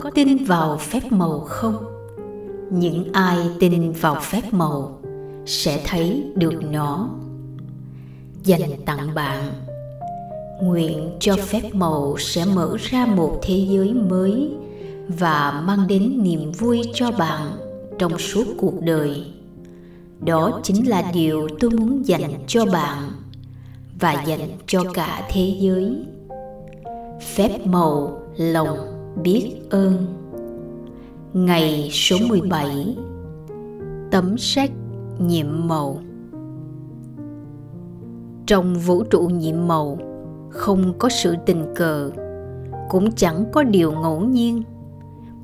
có tin vào phép màu không? Những ai tin vào phép màu sẽ thấy được nó. Dành tặng bạn, nguyện cho phép màu sẽ mở ra một thế giới mới và mang đến niềm vui cho bạn trong suốt cuộc đời. Đó chính là điều tôi muốn dành cho bạn và dành cho cả thế giới. Phép màu lòng biết ơn. Ngày số 17 tấm sách nhiệm màu. Trong vũ trụ nhiệm màu, không có sự tình cờ, cũng chẳng có điều ngẫu nhiên.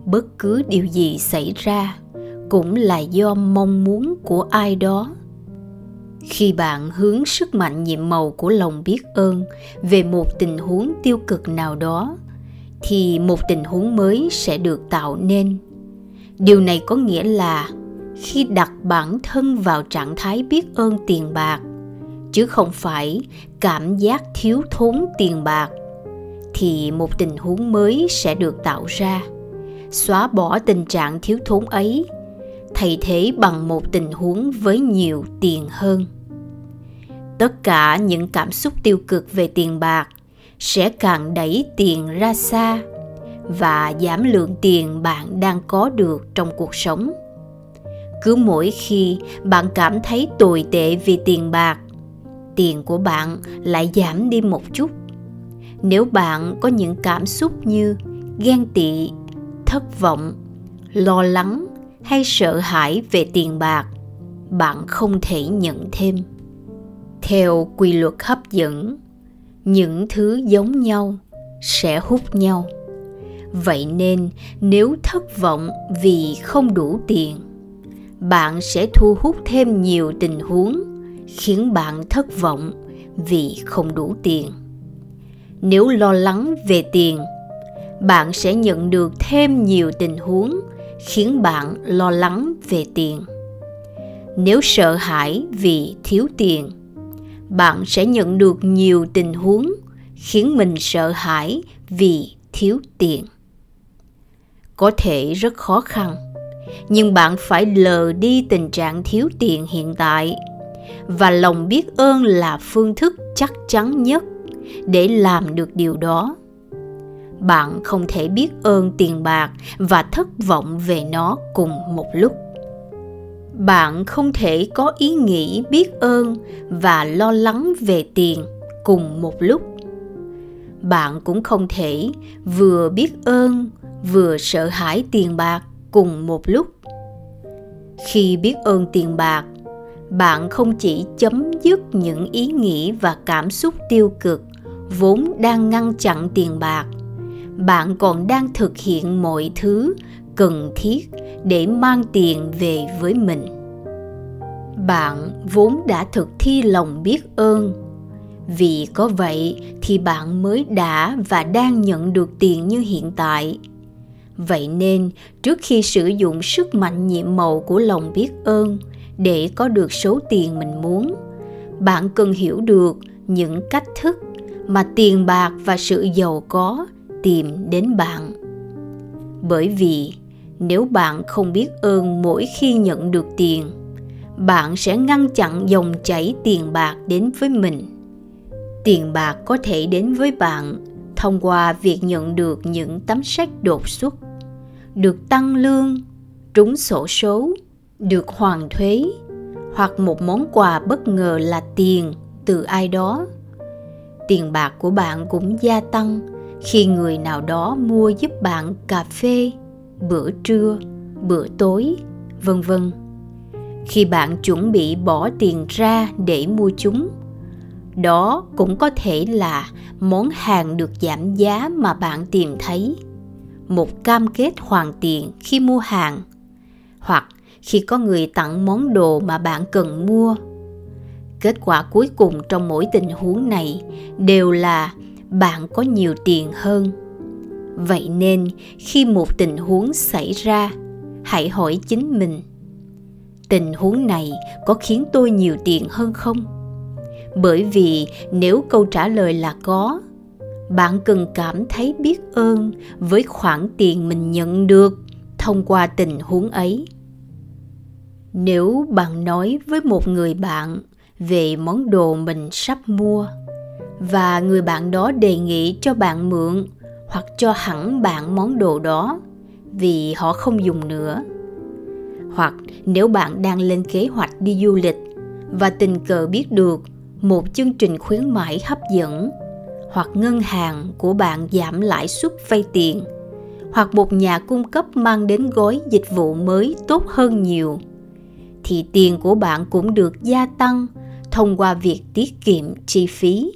Bất cứ điều gì xảy ra cũng là do mong muốn của ai đó. Khi bạn hướng sức mạnh nhiệm màu của lòng biết ơn về một tình huống tiêu cực nào đó thì một tình huống mới sẽ được tạo nên. Điều này có nghĩa là khi đặt bản thân vào trạng thái biết ơn tiền bạc, chứ không phải cảm giác thiếu thốn tiền bạc, thì một tình huống mới sẽ được tạo ra. Xóa bỏ tình trạng thiếu thốn ấy, thay thế bằng một tình huống với nhiều tiền hơn. Tất cả những cảm xúc tiêu cực về tiền bạc sẽ càng đẩy tiền ra xa và giảm lượng tiền bạn đang có được trong cuộc sống. Cứ mỗi khi bạn cảm thấy tồi tệ vì tiền bạc, tiền của bạn lại giảm đi một chút. Nếu bạn có những cảm xúc như ghen tị, thất vọng, lo lắng hay sợ hãi về tiền bạc, bạn không thể nhận thêm. Theo quy luật hấp dẫn những thứ giống nhau sẽ hút nhau. Vậy nên, nếu thất vọng vì không đủ tiền, bạn sẽ thu hút thêm nhiều tình huống khiến bạn thất vọng vì không đủ tiền. Nếu lo lắng về tiền, bạn sẽ nhận được thêm nhiều tình huống khiến bạn lo lắng về tiền. Nếu sợ hãi vì thiếu tiền bạn sẽ nhận được nhiều tình huống khiến mình sợ hãi vì thiếu tiền. Có thể rất khó khăn, nhưng bạn phải lờ đi tình trạng thiếu tiền hiện tại và lòng biết ơn là phương thức chắc chắn nhất để làm được điều đó. Bạn không thể biết ơn tiền bạc và thất vọng về nó cùng một lúc bạn không thể có ý nghĩ biết ơn và lo lắng về tiền cùng một lúc. Bạn cũng không thể vừa biết ơn, vừa sợ hãi tiền bạc cùng một lúc. Khi biết ơn tiền bạc, bạn không chỉ chấm dứt những ý nghĩ và cảm xúc tiêu cực vốn đang ngăn chặn tiền bạc, bạn còn đang thực hiện mọi thứ cần thiết để mang tiền về với mình. Bạn vốn đã thực thi lòng biết ơn. Vì có vậy thì bạn mới đã và đang nhận được tiền như hiện tại. Vậy nên, trước khi sử dụng sức mạnh nhiệm màu của lòng biết ơn để có được số tiền mình muốn, bạn cần hiểu được những cách thức mà tiền bạc và sự giàu có tìm đến bạn. Bởi vì nếu bạn không biết ơn mỗi khi nhận được tiền, bạn sẽ ngăn chặn dòng chảy tiền bạc đến với mình. Tiền bạc có thể đến với bạn thông qua việc nhận được những tấm sách đột xuất, được tăng lương, trúng sổ số, được hoàn thuế, hoặc một món quà bất ngờ là tiền từ ai đó. Tiền bạc của bạn cũng gia tăng khi người nào đó mua giúp bạn cà phê bữa trưa, bữa tối, vân vân. Khi bạn chuẩn bị bỏ tiền ra để mua chúng, đó cũng có thể là món hàng được giảm giá mà bạn tìm thấy. Một cam kết hoàn tiền khi mua hàng, hoặc khi có người tặng món đồ mà bạn cần mua. Kết quả cuối cùng trong mỗi tình huống này đều là bạn có nhiều tiền hơn vậy nên, khi một tình huống xảy ra, hãy hỏi chính mình, tình huống này có khiến tôi nhiều tiền hơn không? Bởi vì nếu câu trả lời là có, bạn cần cảm thấy biết ơn với khoản tiền mình nhận được thông qua tình huống ấy. Nếu bạn nói với một người bạn về món đồ mình sắp mua và người bạn đó đề nghị cho bạn mượn hoặc cho hẳn bạn món đồ đó vì họ không dùng nữa. Hoặc nếu bạn đang lên kế hoạch đi du lịch và tình cờ biết được một chương trình khuyến mãi hấp dẫn, hoặc ngân hàng của bạn giảm lãi suất vay tiền, hoặc một nhà cung cấp mang đến gói dịch vụ mới tốt hơn nhiều, thì tiền của bạn cũng được gia tăng thông qua việc tiết kiệm chi phí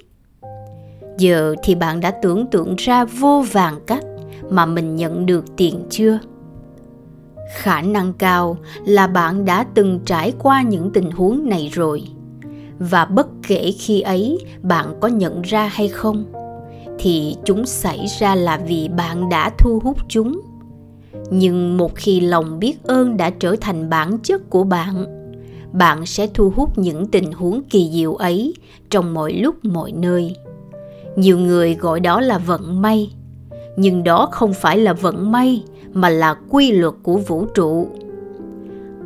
giờ thì bạn đã tưởng tượng ra vô vàng cách mà mình nhận được tiền chưa? Khả năng cao là bạn đã từng trải qua những tình huống này rồi. Và bất kể khi ấy bạn có nhận ra hay không, thì chúng xảy ra là vì bạn đã thu hút chúng. Nhưng một khi lòng biết ơn đã trở thành bản chất của bạn bạn sẽ thu hút những tình huống kỳ diệu ấy trong mọi lúc, mọi nơi nhiều người gọi đó là vận may. Nhưng đó không phải là vận may, mà là quy luật của vũ trụ.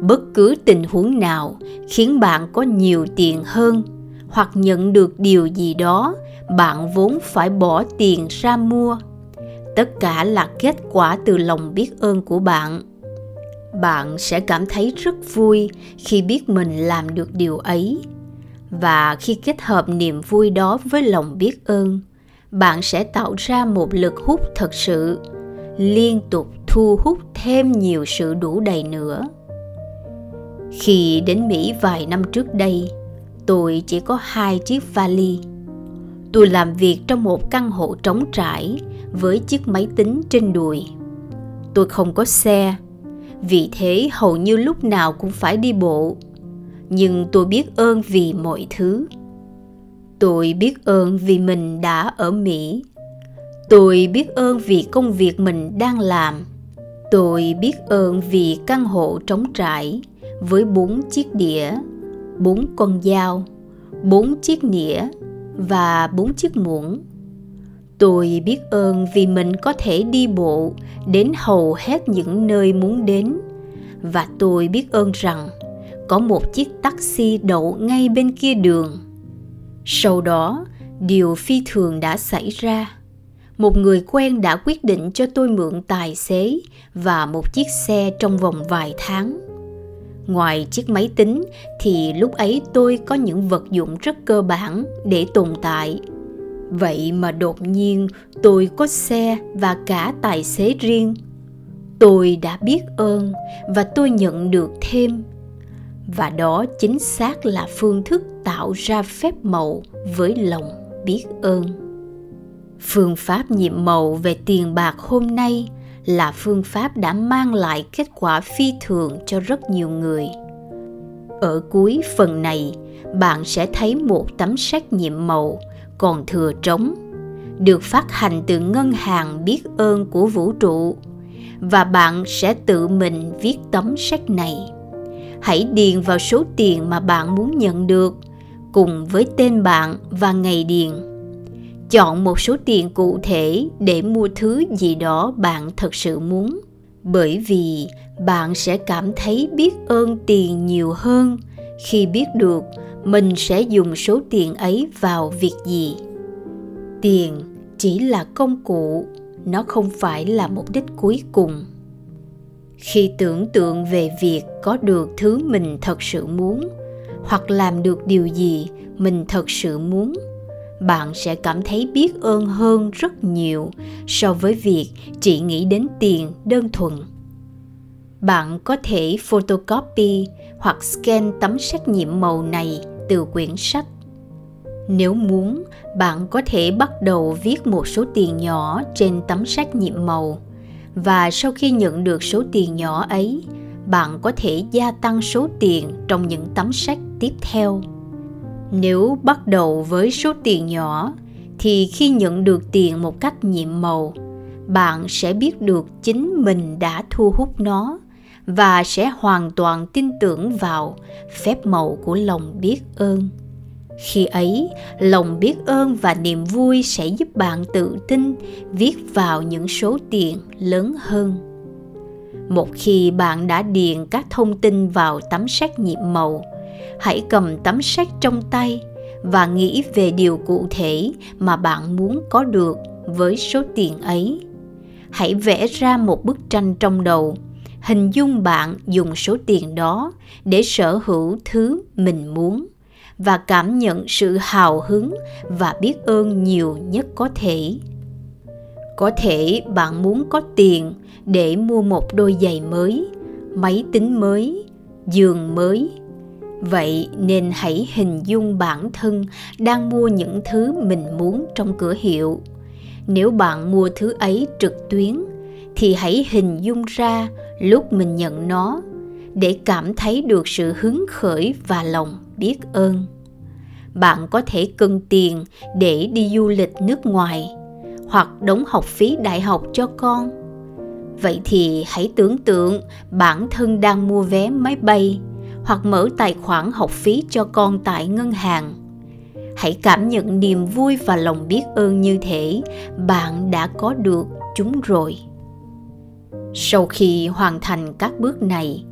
Bất cứ tình huống nào khiến bạn có nhiều tiền hơn hoặc nhận được điều gì đó, bạn vốn phải bỏ tiền ra mua. Tất cả là kết quả từ lòng biết ơn của bạn. Bạn sẽ cảm thấy rất vui khi biết mình làm được điều ấy và khi kết hợp niềm vui đó với lòng biết ơn, bạn sẽ tạo ra một lực hút thật sự, liên tục thu hút thêm nhiều sự đủ đầy nữa. Khi đến mỹ vài năm trước đây, tôi chỉ có hai chiếc vali. Tôi làm việc trong một căn hộ trống trải với chiếc máy tính trên đùi. Tôi không có xe, vì thế hầu như lúc nào cũng phải đi bộ nhưng tôi biết ơn vì mọi thứ. Tôi biết ơn vì mình đã ở mỹ. Tôi biết ơn vì công việc mình đang làm. Tôi biết ơn vì căn hộ trống trải với bốn chiếc đĩa, bốn con dao, bốn chiếc nĩa và bốn chiếc muỗng. Tôi biết ơn vì mình có thể đi bộ đến hầu hết những nơi muốn đến. Và tôi biết ơn rằng có một chiếc taxi đậu ngay bên kia đường. Sau đó, điều phi thường đã xảy ra. Một người quen đã quyết định cho tôi mượn tài xế và một chiếc xe trong vòng vài tháng. Ngoài chiếc máy tính, thì lúc ấy tôi có những vật dụng rất cơ bản để tồn tại. Vậy mà đột nhiên tôi có xe và cả tài xế riêng. Tôi đã biết ơn và tôi nhận được thêm và đó chính xác là phương thức tạo ra phép màu với lòng biết ơn. Phương pháp nhiệm màu về tiền bạc hôm nay là phương pháp đã mang lại kết quả phi thường cho rất nhiều người. Ở cuối phần này, bạn sẽ thấy một tấm sách nhiệm màu còn thừa trống, được phát hành từ ngân hàng biết ơn của vũ trụ. Và bạn sẽ tự mình viết tấm sách này hãy điền vào số tiền mà bạn muốn nhận được cùng với tên bạn và ngày điền. Chọn một số tiền cụ thể để mua thứ gì đó bạn thật sự muốn. Bởi vì bạn sẽ cảm thấy biết ơn tiền nhiều hơn. Khi biết được, mình sẽ dùng số tiền ấy vào việc gì? Tiền chỉ là công cụ, nó không phải là mục đích cuối cùng khi tưởng tượng về việc có được thứ mình thật sự muốn, hoặc làm được điều gì mình thật sự muốn, bạn sẽ cảm thấy biết ơn hơn rất nhiều so với việc chỉ nghĩ đến tiền đơn thuần. Bạn có thể photocopy hoặc scan tấm xét nghiệm màu này từ quyển sách. Nếu muốn, bạn có thể bắt đầu viết một số tiền nhỏ trên tấm xét nghiệm màu và sau khi nhận được số tiền nhỏ ấy, bạn có thể gia tăng số tiền trong những tấm sách tiếp theo. Nếu bắt đầu với số tiền nhỏ, thì khi nhận được tiền một cách nhiệm màu, bạn sẽ biết được chính mình đã thu hút nó và sẽ hoàn toàn tin tưởng vào phép màu của lòng biết ơn khi ấy, lòng biết ơn và niềm vui sẽ giúp bạn tự tin viết vào những số tiền lớn hơn. Một khi bạn đã điền các thông tin vào tấm sách nhiệm màu, hãy cầm tấm sách trong tay và nghĩ về điều cụ thể mà bạn muốn có được với số tiền ấy. Hãy vẽ ra một bức tranh trong đầu, hình dung bạn dùng số tiền đó để sở hữu thứ mình muốn và cảm nhận sự hào hứng và biết ơn nhiều nhất có thể. Có thể bạn muốn có tiền để mua một đôi giày mới, máy tính mới, giường mới. Vậy nên hãy hình dung bản thân đang mua những thứ mình muốn trong cửa hiệu. Nếu bạn mua thứ ấy trực tuyến, thì hãy hình dung ra lúc mình nhận nó để cảm thấy được sự hứng khởi và lòng biết ơn. Bạn có thể cần tiền để đi du lịch nước ngoài hoặc đóng học phí đại học cho con. Vậy thì hãy tưởng tượng bản thân đang mua vé máy bay hoặc mở tài khoản học phí cho con tại ngân hàng. Hãy cảm nhận niềm vui và lòng biết ơn như thể bạn đã có được chúng rồi. Sau khi hoàn thành các bước này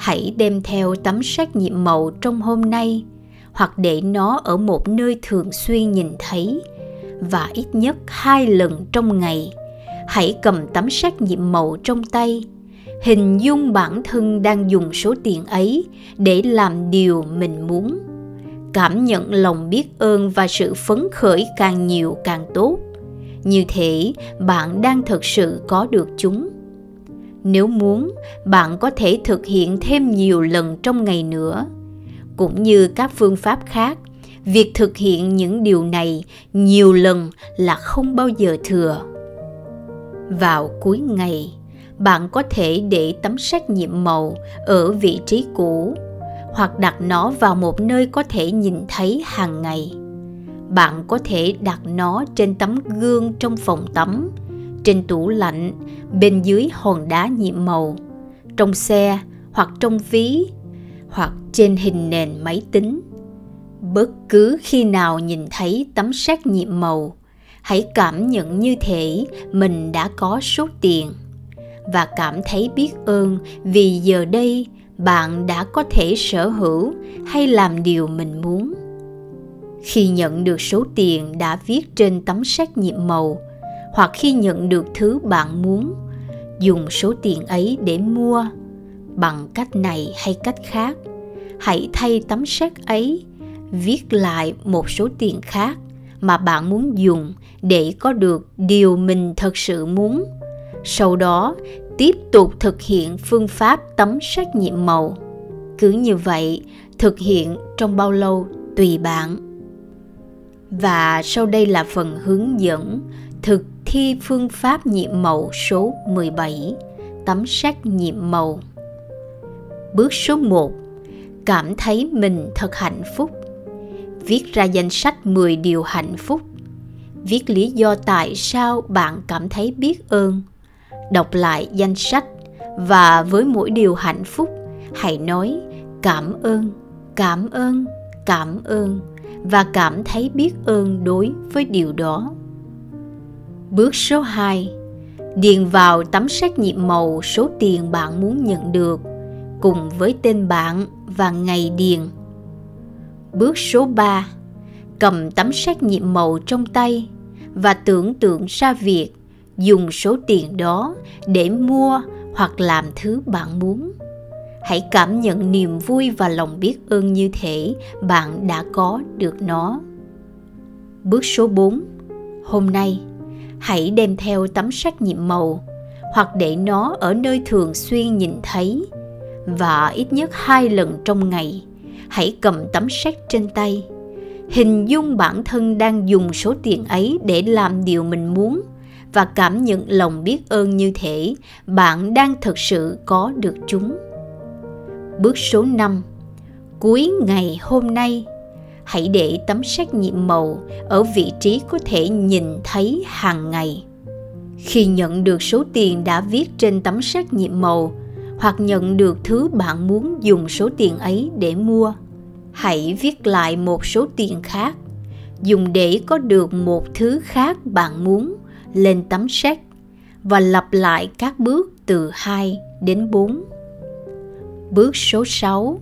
hãy đem theo tấm sách nhiệm màu trong hôm nay, hoặc để nó ở một nơi thường xuyên nhìn thấy, và ít nhất hai lần trong ngày. Hãy cầm tấm sách nhiệm màu trong tay. Hình dung bản thân đang dùng số tiền ấy để làm điều mình muốn. Cảm nhận lòng biết ơn và sự phấn khởi càng nhiều càng tốt. Như thế, bạn đang thực sự có được chúng nếu muốn, bạn có thể thực hiện thêm nhiều lần trong ngày nữa. Cũng như các phương pháp khác, việc thực hiện những điều này nhiều lần là không bao giờ thừa. Vào cuối ngày, bạn có thể để tấm sách nhiệm màu ở vị trí cũ, hoặc đặt nó vào một nơi có thể nhìn thấy hàng ngày. Bạn có thể đặt nó trên tấm gương trong phòng tắm trên tủ lạnh, bên dưới hòn đá nhiệm màu, trong xe hoặc trong ví, hoặc trên hình nền máy tính. Bất cứ khi nào nhìn thấy tấm xác nhiệm màu, hãy cảm nhận như thể mình đã có số tiền. Và cảm thấy biết ơn vì giờ đây bạn đã có thể sở hữu hay làm điều mình muốn. Khi nhận được số tiền đã viết trên tấm xét nhiệm màu hoặc khi nhận được thứ bạn muốn, dùng số tiền ấy để mua bằng cách này hay cách khác. Hãy thay tấm séc ấy viết lại một số tiền khác mà bạn muốn dùng để có được điều mình thật sự muốn. Sau đó, tiếp tục thực hiện phương pháp tấm xét nhiệm màu. Cứ như vậy, thực hiện trong bao lâu tùy bạn. Và sau đây là phần hướng dẫn thực thi phương pháp nhiệm màu số 17 tấm sách nhiệm màu. Bước số 1 cảm thấy mình thật hạnh phúc. Viết ra danh sách 10 điều hạnh phúc. Viết lý do tại sao bạn cảm thấy biết ơn. Đọc lại danh sách và với mỗi điều hạnh phúc, hãy nói cảm ơn cảm ơn cảm ơn và cảm thấy biết ơn đối với điều đó. Bước số 2 Điền vào tấm xét nhiệm màu số tiền bạn muốn nhận được cùng với tên bạn và ngày điền. Bước số 3 Cầm tấm xét nhiệm màu trong tay và tưởng tượng ra việc dùng số tiền đó để mua hoặc làm thứ bạn muốn. Hãy cảm nhận niềm vui và lòng biết ơn như thể bạn đã có được nó. Bước số 4 Hôm nay, hãy đem theo tấm sách nhiệm màu, hoặc để nó ở nơi thường xuyên nhìn thấy. Và ít nhất hai lần trong ngày, hãy cầm tấm sách trên tay. Hình dung bản thân đang dùng số tiền ấy để làm điều mình muốn và cảm nhận lòng biết ơn như thể bạn đang thực sự có được chúng. Bước số 5 Cuối ngày hôm nay hãy để tấm sách nhiệm màu ở vị trí có thể nhìn thấy hàng ngày khi nhận được số tiền đã viết trên tấm sách nhiệm màu hoặc nhận được thứ bạn muốn dùng số tiền ấy để mua hãy viết lại một số tiền khác dùng để có được một thứ khác bạn muốn lên tấm séc và lặp lại các bước từ 2 đến 4. Bước số 6.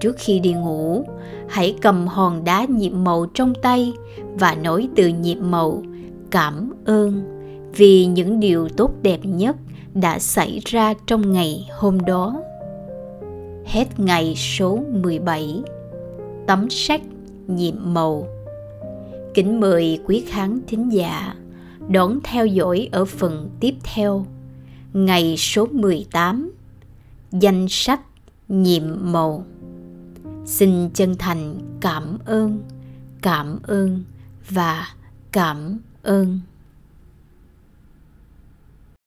Trước khi đi ngủ, hãy cầm hòn đá nhiệm màu trong tay và nói từ nhiệm màu, cảm ơn vì những điều tốt đẹp nhất đã xảy ra trong ngày hôm đó. Hết ngày số 17 Tấm sách nhiệm màu. Kính mời quý khán thính giả đón theo dõi ở phần tiếp theo. Ngày số 18 Danh sách nhiệm màu. Xin chân thành cảm ơn, cảm ơn và cảm ơn.